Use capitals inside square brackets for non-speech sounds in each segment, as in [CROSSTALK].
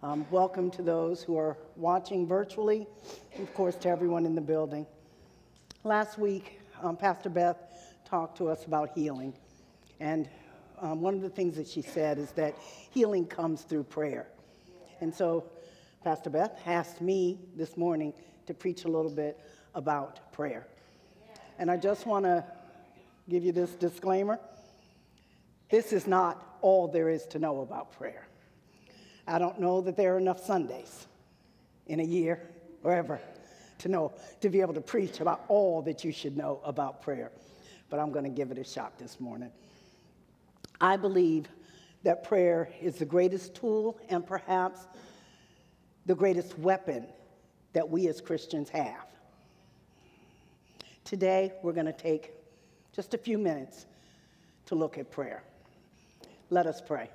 Um, welcome to those who are watching virtually, and of course, to everyone in the building. Last week, um, Pastor Beth talked to us about healing. And um, one of the things that she said is that healing comes through prayer. And so, Pastor Beth asked me this morning to preach a little bit about prayer. And I just want to give you this disclaimer this is not all there is to know about prayer. I don't know that there are enough Sundays in a year or ever to know, to be able to preach about all that you should know about prayer. But I'm going to give it a shot this morning. I believe that prayer is the greatest tool and perhaps the greatest weapon that we as Christians have. Today, we're going to take just a few minutes to look at prayer. Let us pray.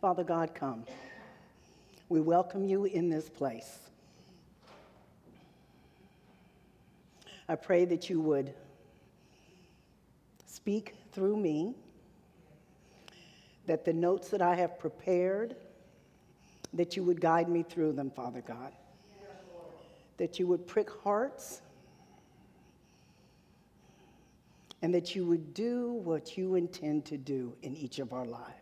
Father God, come. We welcome you in this place. I pray that you would speak through me, that the notes that I have prepared, that you would guide me through them, Father God. That you would prick hearts, and that you would do what you intend to do in each of our lives.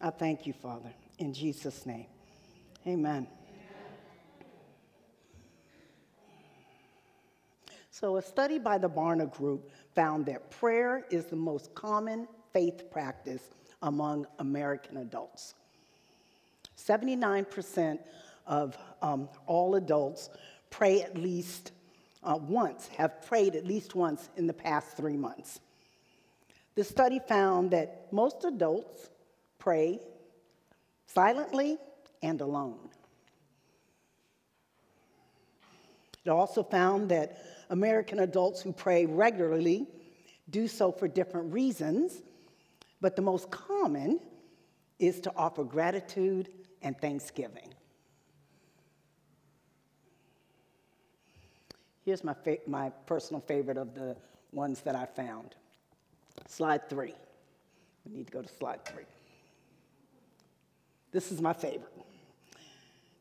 I thank you, Father, in Jesus' name. Amen. So, a study by the Barna Group found that prayer is the most common faith practice among American adults. 79% of um, all adults pray at least uh, once, have prayed at least once in the past three months. The study found that most adults pray silently and alone. It also found that American adults who pray regularly do so for different reasons, but the most common is to offer gratitude and thanksgiving. Here's my, fa- my personal favorite of the ones that I found. Slide three. We need to go to slide three. This is my favorite.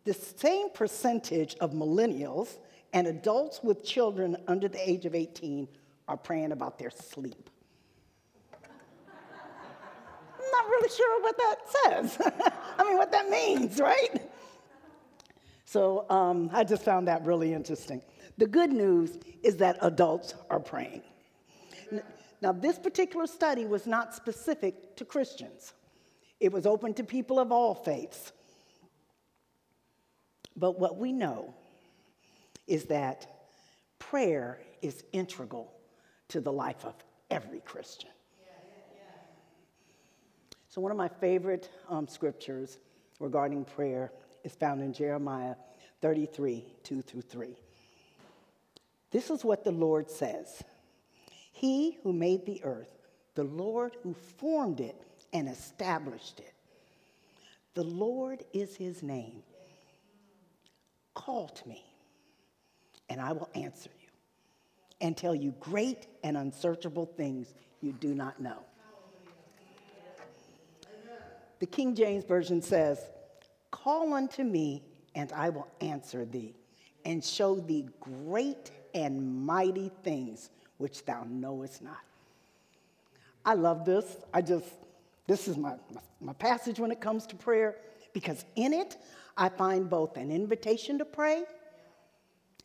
The same percentage of millennials and adults with children under the age of 18 are praying about their sleep. I'm not really sure what that says. [LAUGHS] I mean, what that means, right? So um, I just found that really interesting. The good news is that adults are praying. Now, this particular study was not specific to Christians, it was open to people of all faiths. But what we know is that prayer is integral to the life of every Christian. So, one of my favorite um, scriptures regarding prayer is found in Jeremiah 33 2 through 3. This is what the Lord says He who made the earth, the Lord who formed it and established it, the Lord is his name. Call to me and I will answer you and tell you great and unsearchable things you do not know. The King James Version says, Call unto me, and I will answer thee, and show thee great and mighty things which thou knowest not. I love this. I just, this is my, my, my passage when it comes to prayer, because in it I find both an invitation to pray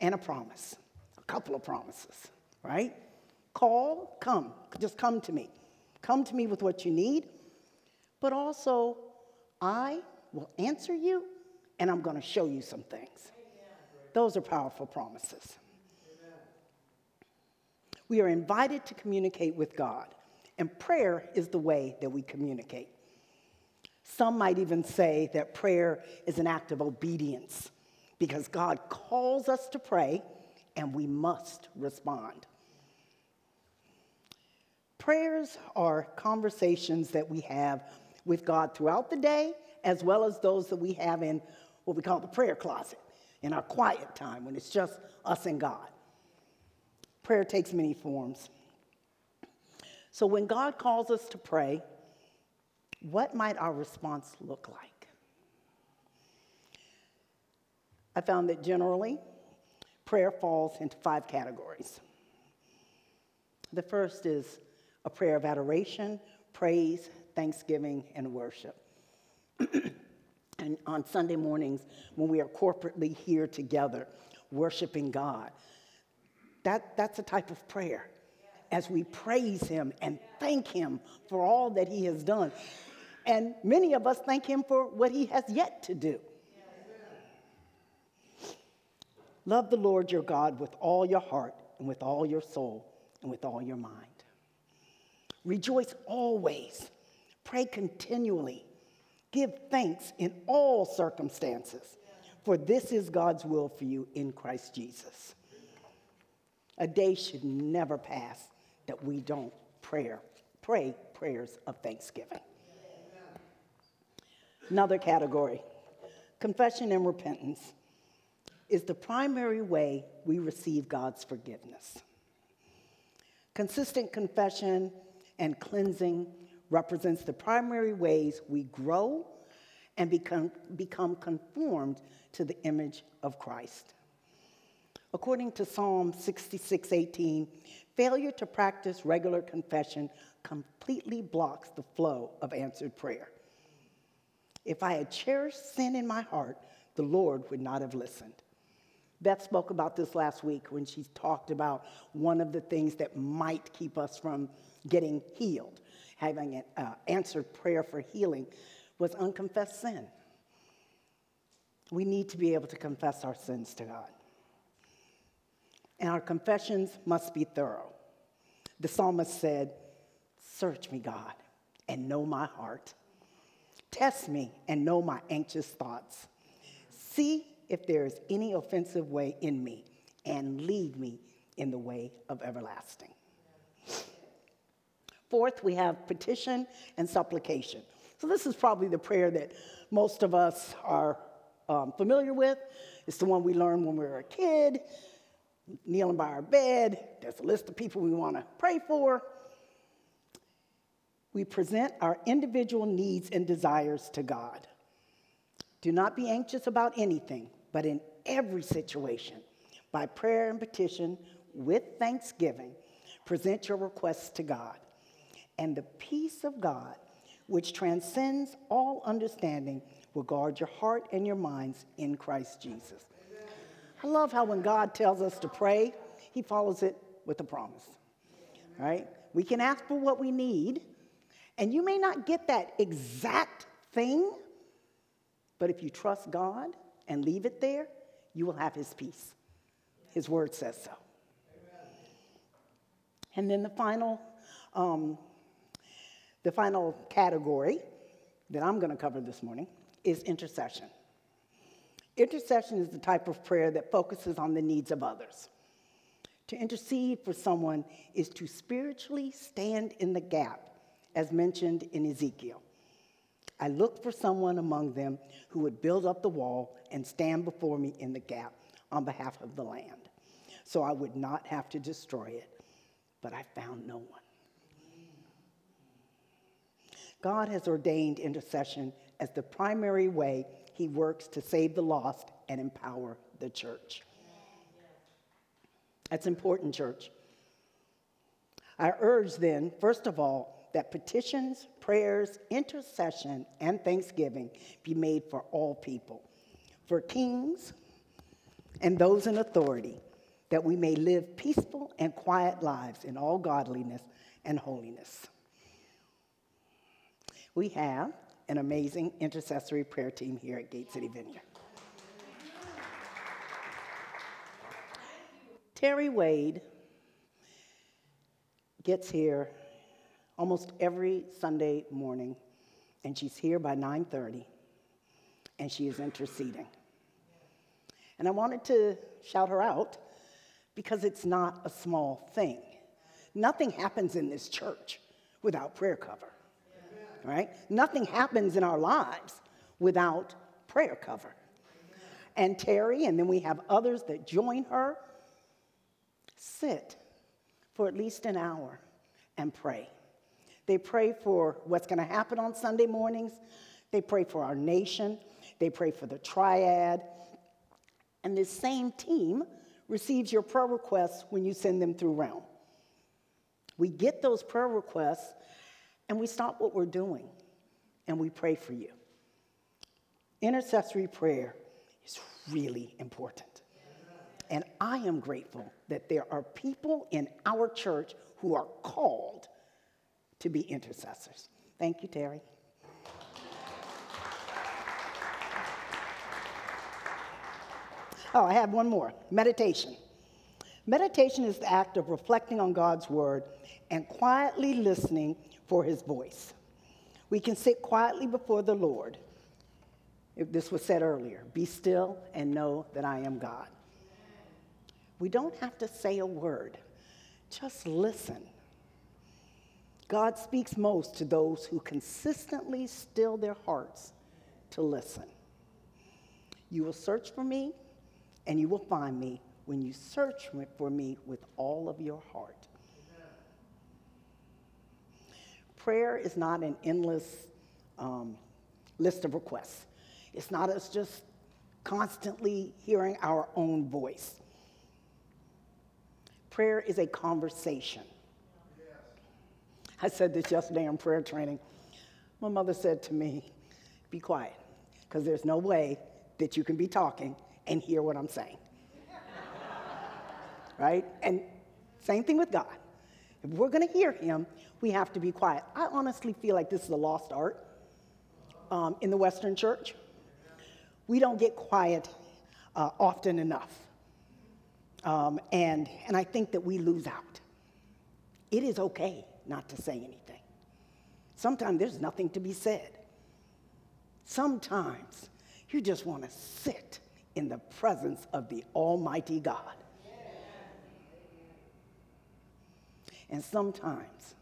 and a promise, a couple of promises, right? Call, come, just come to me. Come to me with what you need, but also I will answer you and I'm going to show you some things. Those are powerful promises. We are invited to communicate with God, and prayer is the way that we communicate. Some might even say that prayer is an act of obedience because God calls us to pray and we must respond. Prayers are conversations that we have with God throughout the day, as well as those that we have in what we call the prayer closet. in our quiet time when it's just us and God. Prayer takes many forms. So when God calls us to pray, what might our response look like? I found that generally, prayer falls into five categories. The first is a prayer of adoration, praise, thanksgiving, and worship. [CLEARS THROAT] and on Sunday mornings, when we are corporately here together, worshiping God, that, that's a type of prayer. As we praise Him and thank Him for all that He has done. And many of us thank Him for what He has yet to do. Love the Lord your God with all your heart and with all your soul and with all your mind. Rejoice always. Pray continually. Give thanks in all circumstances, for this is God's will for you in Christ Jesus. A day should never pass that we don't prayer, pray prayers of thanksgiving. Another category confession and repentance is the primary way we receive God's forgiveness. Consistent confession and cleansing represents the primary ways we grow and become, become conformed to the image of Christ. According to Psalm 66 18, failure to practice regular confession completely blocks the flow of answered prayer. If I had cherished sin in my heart, the Lord would not have listened. Beth spoke about this last week when she talked about one of the things that might keep us from getting healed, having an uh, answered prayer for healing, was unconfessed sin. We need to be able to confess our sins to God. And our confessions must be thorough. The psalmist said, Search me, God, and know my heart. Test me and know my anxious thoughts. See if there is any offensive way in me, and lead me in the way of everlasting. Fourth, we have petition and supplication. So, this is probably the prayer that most of us are um, familiar with. It's the one we learned when we were a kid, kneeling by our bed. There's a list of people we want to pray for. We present our individual needs and desires to God. Do not be anxious about anything, but in every situation, by prayer and petition, with thanksgiving, present your requests to God. And the peace of God, which transcends all understanding, will guard your heart and your minds in Christ Jesus. I love how when God tells us to pray, he follows it with a promise. Right? We can ask for what we need, and you may not get that exact thing, but if you trust God and leave it there, you will have his peace. His word says so. And then the final, um, the final category that I'm going to cover this morning is intercession. Intercession is the type of prayer that focuses on the needs of others. To intercede for someone is to spiritually stand in the gap, as mentioned in Ezekiel. I looked for someone among them who would build up the wall and stand before me in the gap on behalf of the land, so I would not have to destroy it. But I found no one. God has ordained intercession as the primary way he works to save the lost and empower the church. That's important, church. I urge then, first of all, that petitions, prayers, intercession, and thanksgiving be made for all people, for kings and those in authority, that we may live peaceful and quiet lives in all godliness and holiness. We have an amazing intercessory prayer team here at Gate City Vineyard. Terry Wade gets here almost every Sunday morning, and she's here by 9:30, and she is interceding. And I wanted to shout her out because it's not a small thing. Nothing happens in this church without prayer cover. Right? Nothing happens in our lives without prayer cover. and Terry, and then we have others that join her. Sit for at least an hour and pray. They pray for what's going to happen on Sunday mornings. They pray for our nation. They pray for the triad. And this same team receives your prayer requests when you send them through Realm. We get those prayer requests and we stop what we're doing and we pray for you. Intercessory prayer is really important. And I am grateful that there are people in our church who are called to be intercessors. Thank you, Terry. Oh, I have one more meditation. Meditation is the act of reflecting on God's word and quietly listening for his voice. We can sit quietly before the Lord. If this was said earlier, be still and know that I am God. We don't have to say a word, just listen God speaks most to those who consistently still their hearts to listen. You will search for me, and you will find me when you search for me with all of your heart. Prayer is not an endless um, list of requests. It's not us just constantly hearing our own voice. Prayer is a conversation. I said this yesterday in prayer training. My mother said to me, Be quiet, because there's no way that you can be talking and hear what I'm saying. [LAUGHS] right? And same thing with God. If we're going to hear Him, we have to be quiet. I honestly feel like this is a lost art um, in the Western church. We don't get quiet uh, often enough. Um, and, and I think that we lose out. It is okay not to say anything. Sometimes there's nothing to be said. Sometimes you just want to sit in the presence of the Almighty God. And sometimes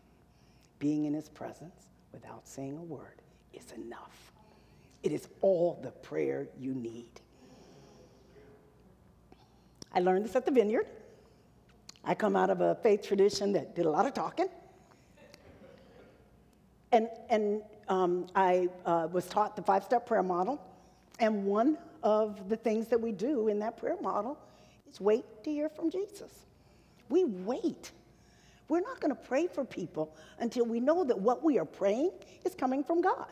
being in His presence without saying a word is enough. It is all the prayer you need. I learned this at the vineyard. I come out of a faith tradition that did a lot of talking. And, and um, I uh, was taught the five step prayer model. And one of the things that we do in that prayer model is wait to hear from Jesus. We wait. We're not going to pray for people until we know that what we are praying is coming from God.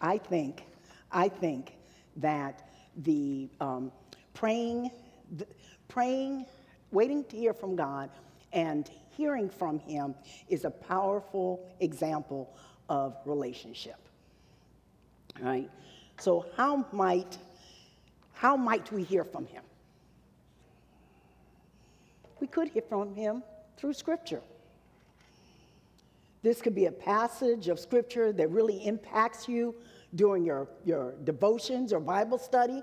I think, I think that the um, praying, the, praying waiting to hear from God and hearing from Him is a powerful example of relationship. Right? So how might how might we hear from him? We could hear from him through scripture. This could be a passage of scripture that really impacts you during your, your devotions or Bible study.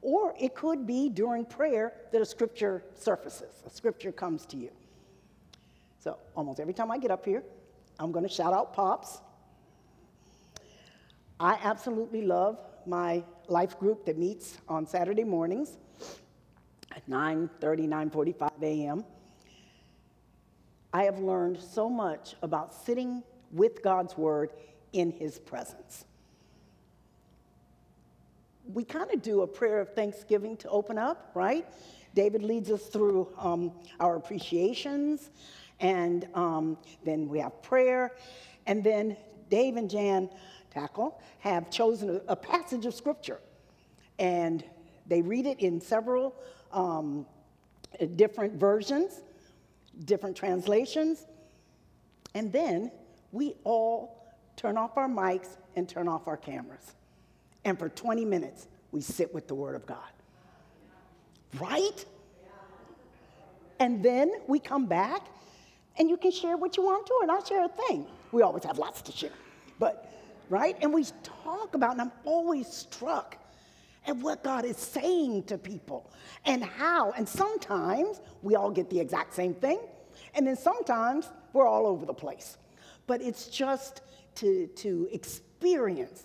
Or it could be during prayer that a scripture surfaces, a scripture comes to you. So almost every time I get up here, I'm going to shout out Pops. I absolutely love my life group that meets on Saturday mornings 9:30, 9:45 a.m. I have learned so much about sitting with God's word in his presence we kind of do a prayer of thanksgiving to open up, right? David leads us through um, our appreciations, and um, then we have prayer, and then Dave and Jan Tackle have chosen a, a passage of scripture, and they read it in several um, different versions, different translations, and then we all turn off our mics and turn off our cameras and for 20 minutes, we sit with the Word of God. Right? And then we come back, and you can share what you want to, and I'll share a thing. We always have lots to share. But, right? And we talk about, and I'm always struck at what God is saying to people and how. And sometimes we all get the exact same thing, and then sometimes we're all over the place. But it's just to, to experience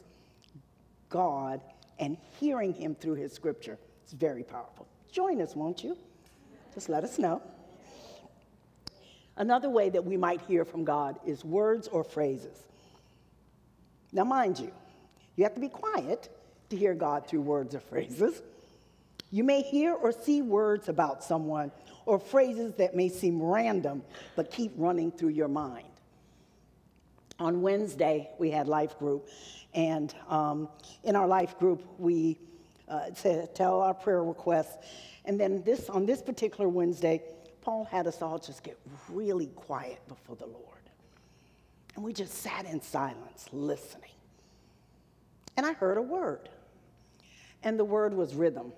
God and hearing Him through His scripture. It's very powerful. Join us, won't you? Just let us know. Another way that we might hear from God is words or phrases. Now, mind you, you have to be quiet to hear God through words or phrases. You may hear or see words about someone or phrases that may seem random but keep running through your mind. On Wednesday, we had life group, and um, in our life group, we uh, tell our prayer requests. And then this on this particular Wednesday, Paul had us all just get really quiet before the Lord. And we just sat in silence, listening. And I heard a word. And the word was rhythm.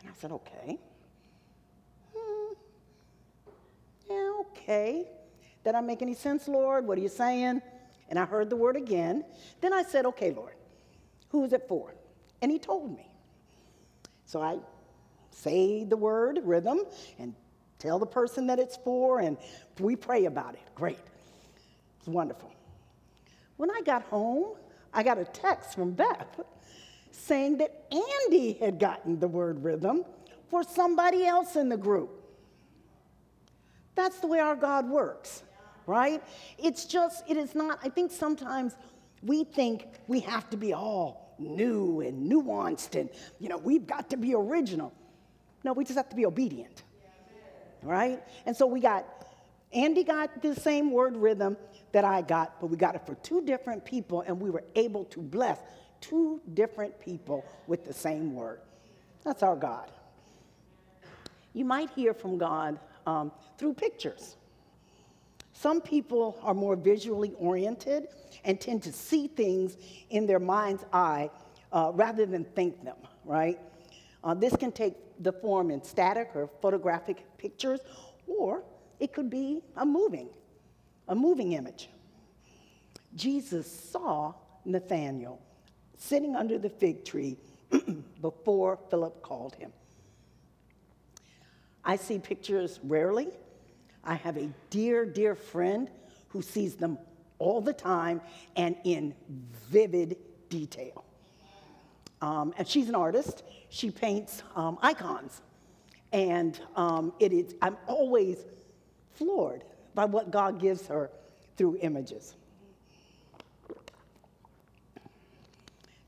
And I said, okay. Hmm. Yeah, okay. Did I make any sense, Lord? What are you saying? And I heard the word again. Then I said, okay, Lord, who is it for? And he told me. So I say the word rhythm and tell the person that it's for, and we pray about it. Great. It's wonderful. When I got home, I got a text from Beth saying that Andy had gotten the word rhythm for somebody else in the group. That's the way our God works, right? It's just, it is not, I think sometimes we think we have to be all new and nuanced and, you know, we've got to be original. No, we just have to be obedient, right? And so we got, Andy got the same word rhythm that I got, but we got it for two different people, and we were able to bless two different people with the same word. That's our God. You might hear from God um, through pictures. Some people are more visually oriented and tend to see things in their mind's eye uh, rather than think them, right? Uh, this can take the form in static or photographic pictures, or it could be a moving, a moving image. Jesus saw Nathanael sitting under the fig tree [CLEARS THROAT] before Philip called him. I see pictures rarely. I have a dear, dear friend who sees them all the time and in vivid detail. Um, and she's an artist. She paints um, icons. And um, it is, I'm always floored by what God gives her through images.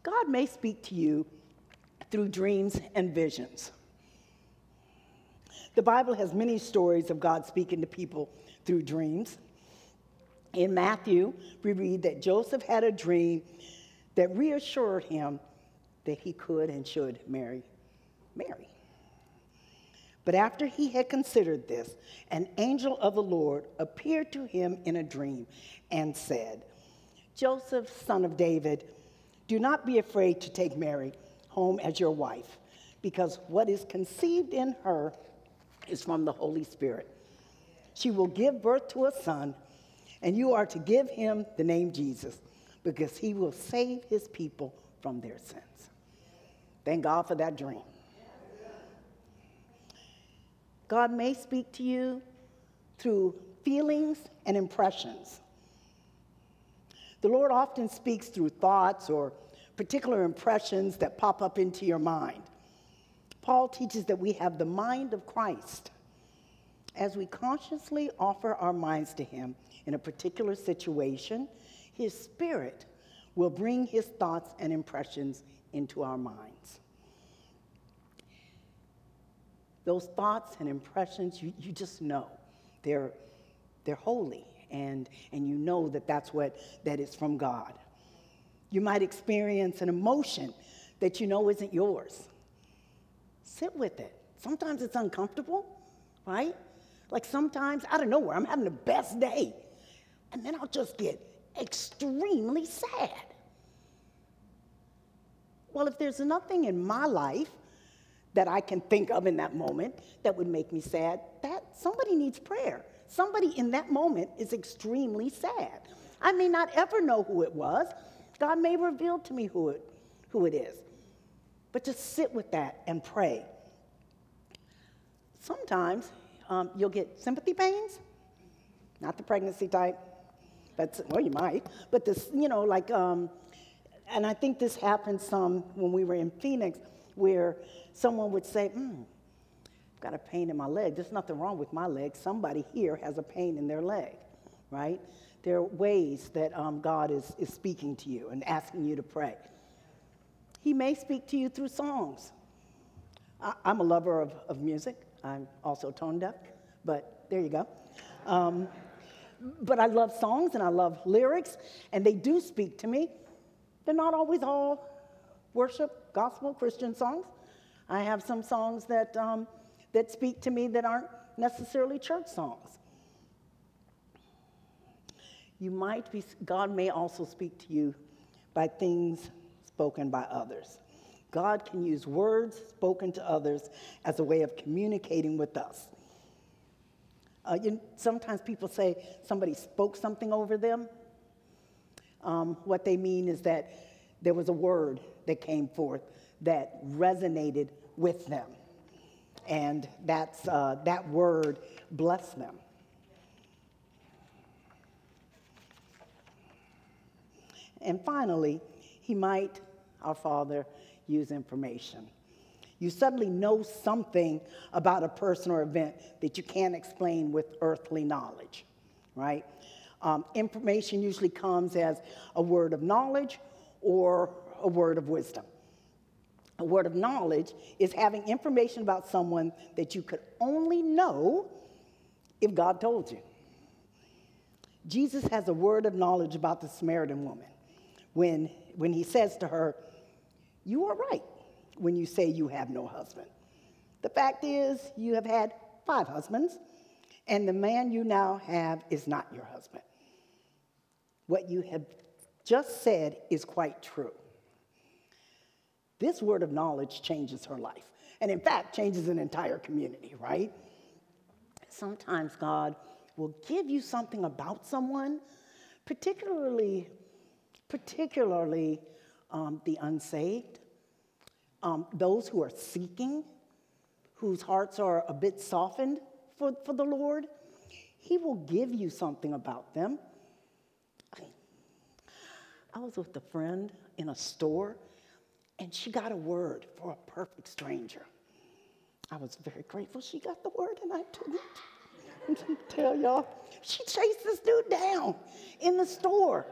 God may speak to you through dreams and visions. The Bible has many stories of God speaking to people through dreams. In Matthew, we read that Joseph had a dream that reassured him that he could and should marry Mary. But after he had considered this, an angel of the Lord appeared to him in a dream and said, Joseph, son of David, do not be afraid to take Mary home as your wife, because what is conceived in her is from the Holy Spirit. She will give birth to a son, and you are to give him the name Jesus, because he will save his people from their sins. Thank God for that dream. God may speak to you through feelings and impressions. The Lord often speaks through thoughts or particular impressions that pop up into your mind. Paul teaches that we have the mind of Christ. As we consciously offer our minds to Him in a particular situation, His Spirit will bring His thoughts and impressions into our minds. Those thoughts and impressions, you, you just know they're, they're holy and, and you know that that's what that is from God. You might experience an emotion that you know isn't yours. Sit with it. Sometimes it's uncomfortable, right? Like sometimes out of nowhere, I'm having the best day, and then I'll just get extremely sad. Well, if there's nothing in my life that I can think of in that moment that would make me sad, that somebody needs prayer. Somebody in that moment is extremely sad. I may not ever know who it was. God may reveal to me who it, who it is. But just sit with that and pray. Sometimes um, you'll get sympathy pains, not the pregnancy type, That's, well, you might. But this, you know, like, um, and I think this happened some when we were in Phoenix, where someone would say, I've got a pain in my leg. There's nothing wrong with my leg. Somebody here has a pain in their leg, right? There are ways that um, God is, is speaking to you and asking you to pray. He may speak to you through songs. I, am a lover of, of music. I'm also tone deaf, but there you go. Um, but I love songs and I love lyrics, and they do speak to me. They're not always all worship, gospel, Christian songs. I have some songs that, um, that speak to me that aren't necessarily church songs. You might be, God may also speak to you by things spoken by others. God can use words spoken to others as a way of communicating with us. Uh, you, sometimes people say somebody spoke something over them. Um, what they mean is that there was a word that came forth that resonated with them. And that's, uh, that word blessed them. And finally, he might, our Father, use information. You suddenly know something about a person or event that you can't explain with earthly knowledge, right? Um, information usually comes as a word of knowledge or a word of wisdom. A word of knowledge is having information about someone that you could only know if God told you. Jesus has a word of knowledge about the Samaritan woman when, when he says to her, You are right when you say you have no husband. The fact is, you have had five husbands, and the man you now have is not your husband. What you have just said is quite true. This word of knowledge changes her life, and in fact, changes an entire community, right? Sometimes God will give you something about someone, particularly, particularly um, the unsaved, um, those who are seeking, whose hearts are a bit softened for, for the Lord, He will give you something about them. I was with a friend in a store, and she got a word for a perfect stranger. I was very grateful she got the word, and I didn't. [LAUGHS] Tell y'all, she chased this dude down in the store.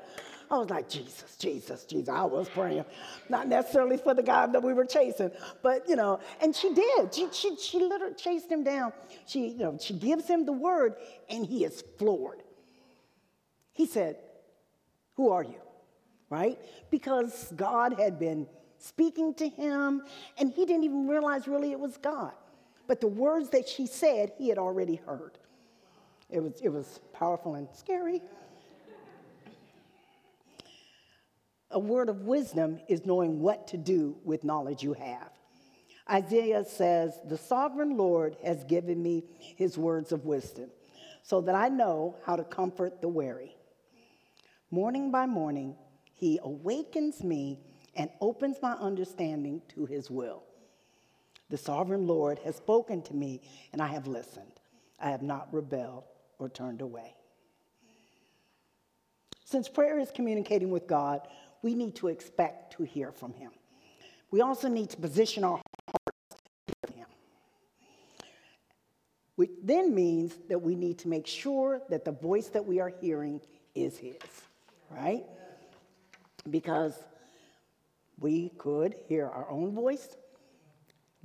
I was like, Jesus, Jesus, Jesus. I was praying. Not necessarily for the guy that we were chasing, but you know, and she did. She, she, she literally chased him down. She, you know, she gives him the word, and he is floored. He said, Who are you? Right? Because God had been speaking to him, and he didn't even realize really it was God. But the words that she said, he had already heard. It was, it was powerful and scary. A word of wisdom is knowing what to do with knowledge you have. Isaiah says, The sovereign Lord has given me his words of wisdom, so that I know how to comfort the weary. Morning by morning, he awakens me and opens my understanding to his will. The sovereign Lord has spoken to me, and I have listened. I have not rebelled or turned away. Since prayer is communicating with God, we need to expect to hear from him. We also need to position our hearts to him. Which then means that we need to make sure that the voice that we are hearing is his, right? Because we could hear our own voice,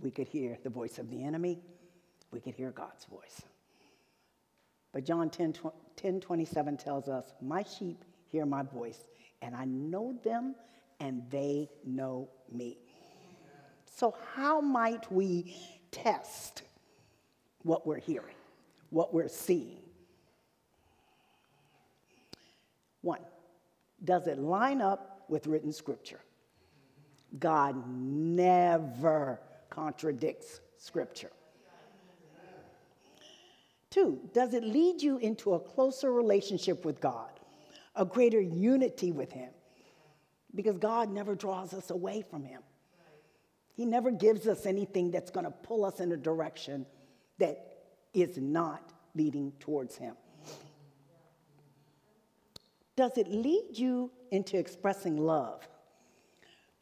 we could hear the voice of the enemy, we could hear God's voice. But John 10, 10 27 tells us, My sheep hear my voice, and I know them and they know me. So, how might we test what we're hearing, what we're seeing? One, does it line up with written scripture? God never contradicts scripture. Two, does it lead you into a closer relationship with God? a greater unity with Him. Because God never draws us away from Him. He never gives us anything that's going to pull us in a direction that is not leading towards Him. Does it lead you into expressing love,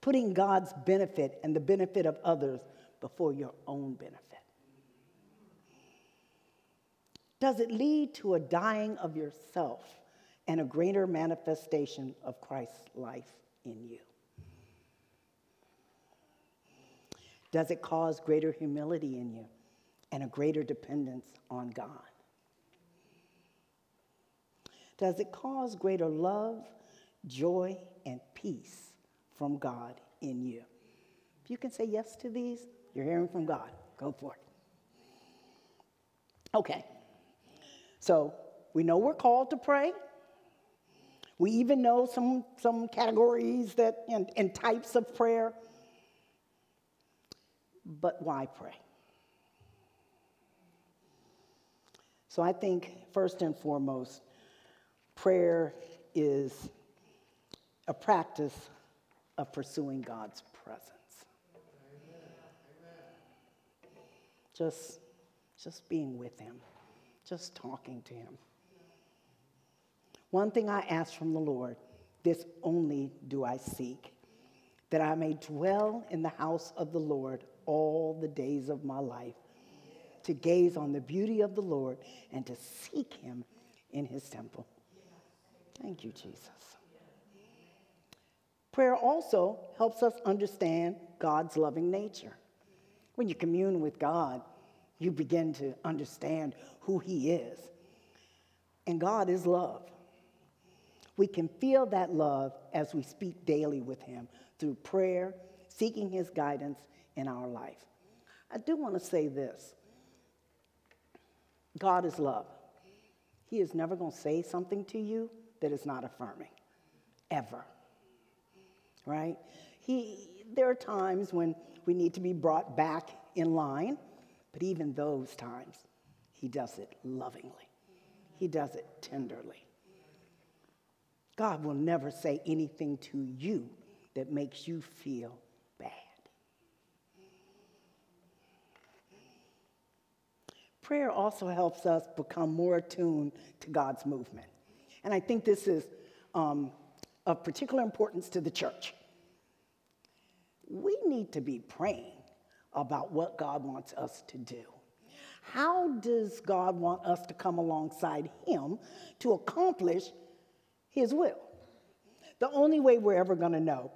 putting God's benefit and the benefit of others before your own benefit? Does it lead to a dying of yourself and a greater manifestation of Christ's life in you? Does it cause greater humility in you and a greater dependence on God? Does it cause greater love, joy, and peace from God in you? If you can say yes to these, you're hearing from God. Go for it. Okay. So we know we're called to pray. We even know some, some categories that and, and types of prayer. But why pray? So I think first and foremost, prayer is a practice of pursuing God's presence. Just, just being with Him just talking to him. One thing I ask from the Lord, this only do I seek, that I may dwell in the house of the Lord all the days of my life, to gaze on the beauty of the Lord and to seek him in his temple. Thank you, Jesus. Prayer also helps us understand God's loving nature. When you commune with God, you begin to understand who He is. And God is love. We can feel that love as we speak daily with Him through prayer, seeking His guidance in our life. I do want to say this God is love. He is never going to say something to you that is not affirming, ever. Right? He, there are times when we need to be brought back in line but even those times, he does it lovingly, he does it tenderly. God will never say anything to you that makes you feel bad. Prayer also helps us become more attuned to God's movement. And I think this is um, of particular importance to the church. We need to be praying about what God wants us to do. How does God want us to come alongside Him to accomplish His will? The only way we're ever going to know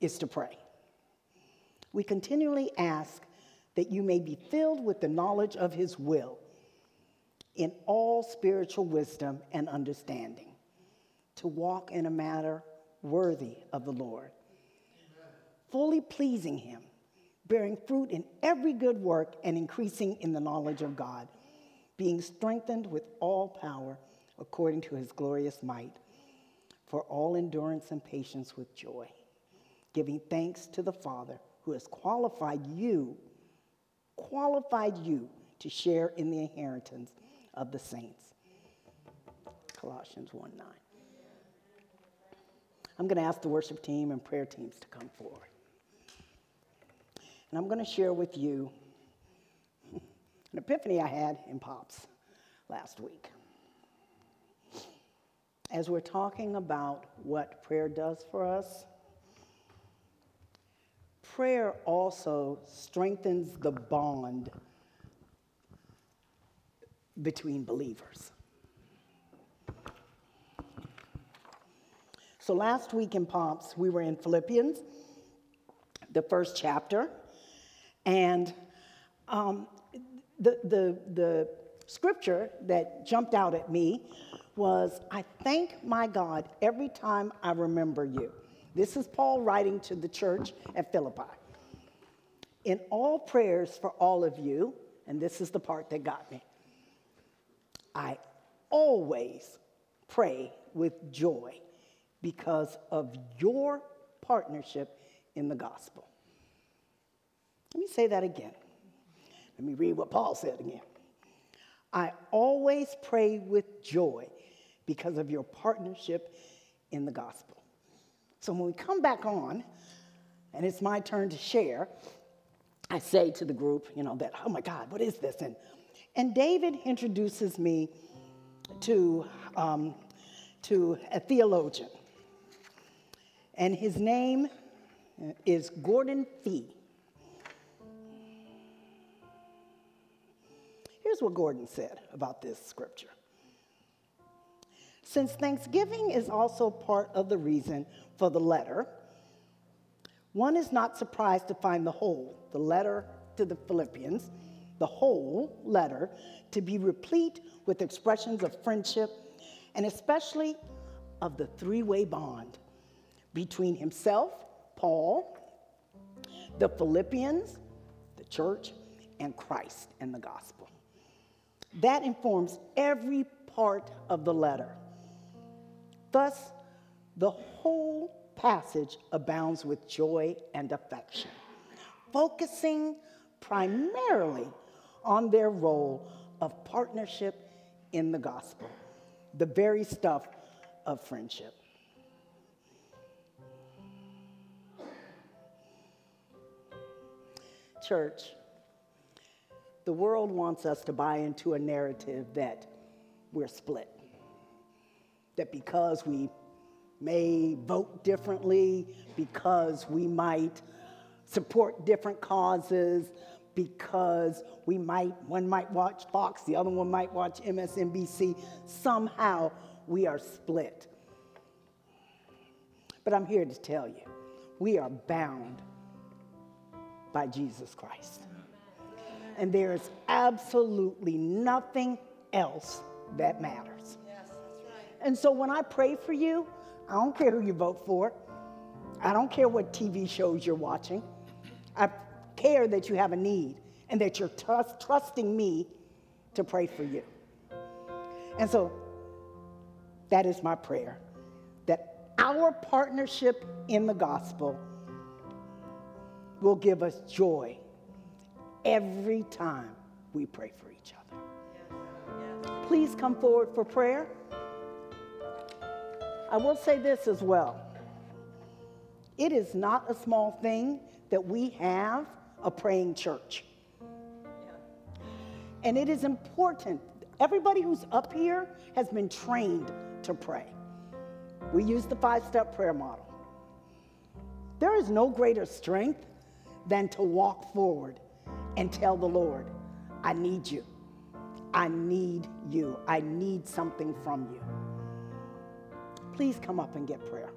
is to pray. We continually ask that you may be filled with the knowledge of His will in all spiritual wisdom and understanding, to walk in a manner worthy of the Lord, fully pleasing Him bearing fruit in every good work and increasing in the knowledge of God, being strengthened with all power according to his glorious might, for all endurance and patience with joy, giving thanks to the Father who has qualified you, qualified you to share in the inheritance of the saints. Colossians 1 9. I'm going to ask the worship team and prayer teams to come forward. And I'm going to share with you an epiphany I had in Pops last week. As we're talking about what prayer does for us, prayer also strengthens the bond between believers. So last week in Pops, we were in Philippians, the first chapter. And um, the, the, the scripture that jumped out at me was I thank my God every time I remember you. This is Paul writing to the church at Philippi. In all prayers for all of you, and this is the part that got me, I always pray with joy because of your partnership in the gospel. Let me say that again. Let me read what Paul said again. I always pray with joy because of your partnership in the gospel. So when we come back on, and it's my turn to share, I say to the group, you know, that, oh my God, what is this? And, and David introduces me to um, to a theologian, and his name is Gordon Fee. Here's what Gordon said about this scripture. Since Thanksgiving is also part of the reason for the letter, one is not surprised to find the whole, the letter to the Philippians, the whole letter, to be replete with expressions of friendship and especially of the three way bond between himself, Paul, the Philippians, the church, and Christ and the gospel. That informs every part of the letter. Thus, the whole passage abounds with joy and affection, focusing primarily on their role of partnership in the gospel, the very stuff of friendship. Church, the world wants us to buy into a narrative that we're split. That because we may vote differently, because we might support different causes, because we might, one might watch Fox, the other one might watch MSNBC. Somehow we are split. But I'm here to tell you, we are bound by Jesus Christ. And there is absolutely nothing else that matters. Yes, right. And so when I pray for you, I don't care who you vote for. I don't care what TV shows you're watching. I care that you have a need and that you're trust, trusting me to pray for you. And so that is my prayer that our partnership in the gospel will give us joy every time we pray for each other. Please come forward for prayer. I will say this as well. It is not a small thing that we have a praying church. And it is important. Everybody who's up here has been trained to pray. We use the five step prayer model. There is no greater strength than to walk forward and tell the Lord, I need you. I need you. I need something from you. Please come up and get prayer.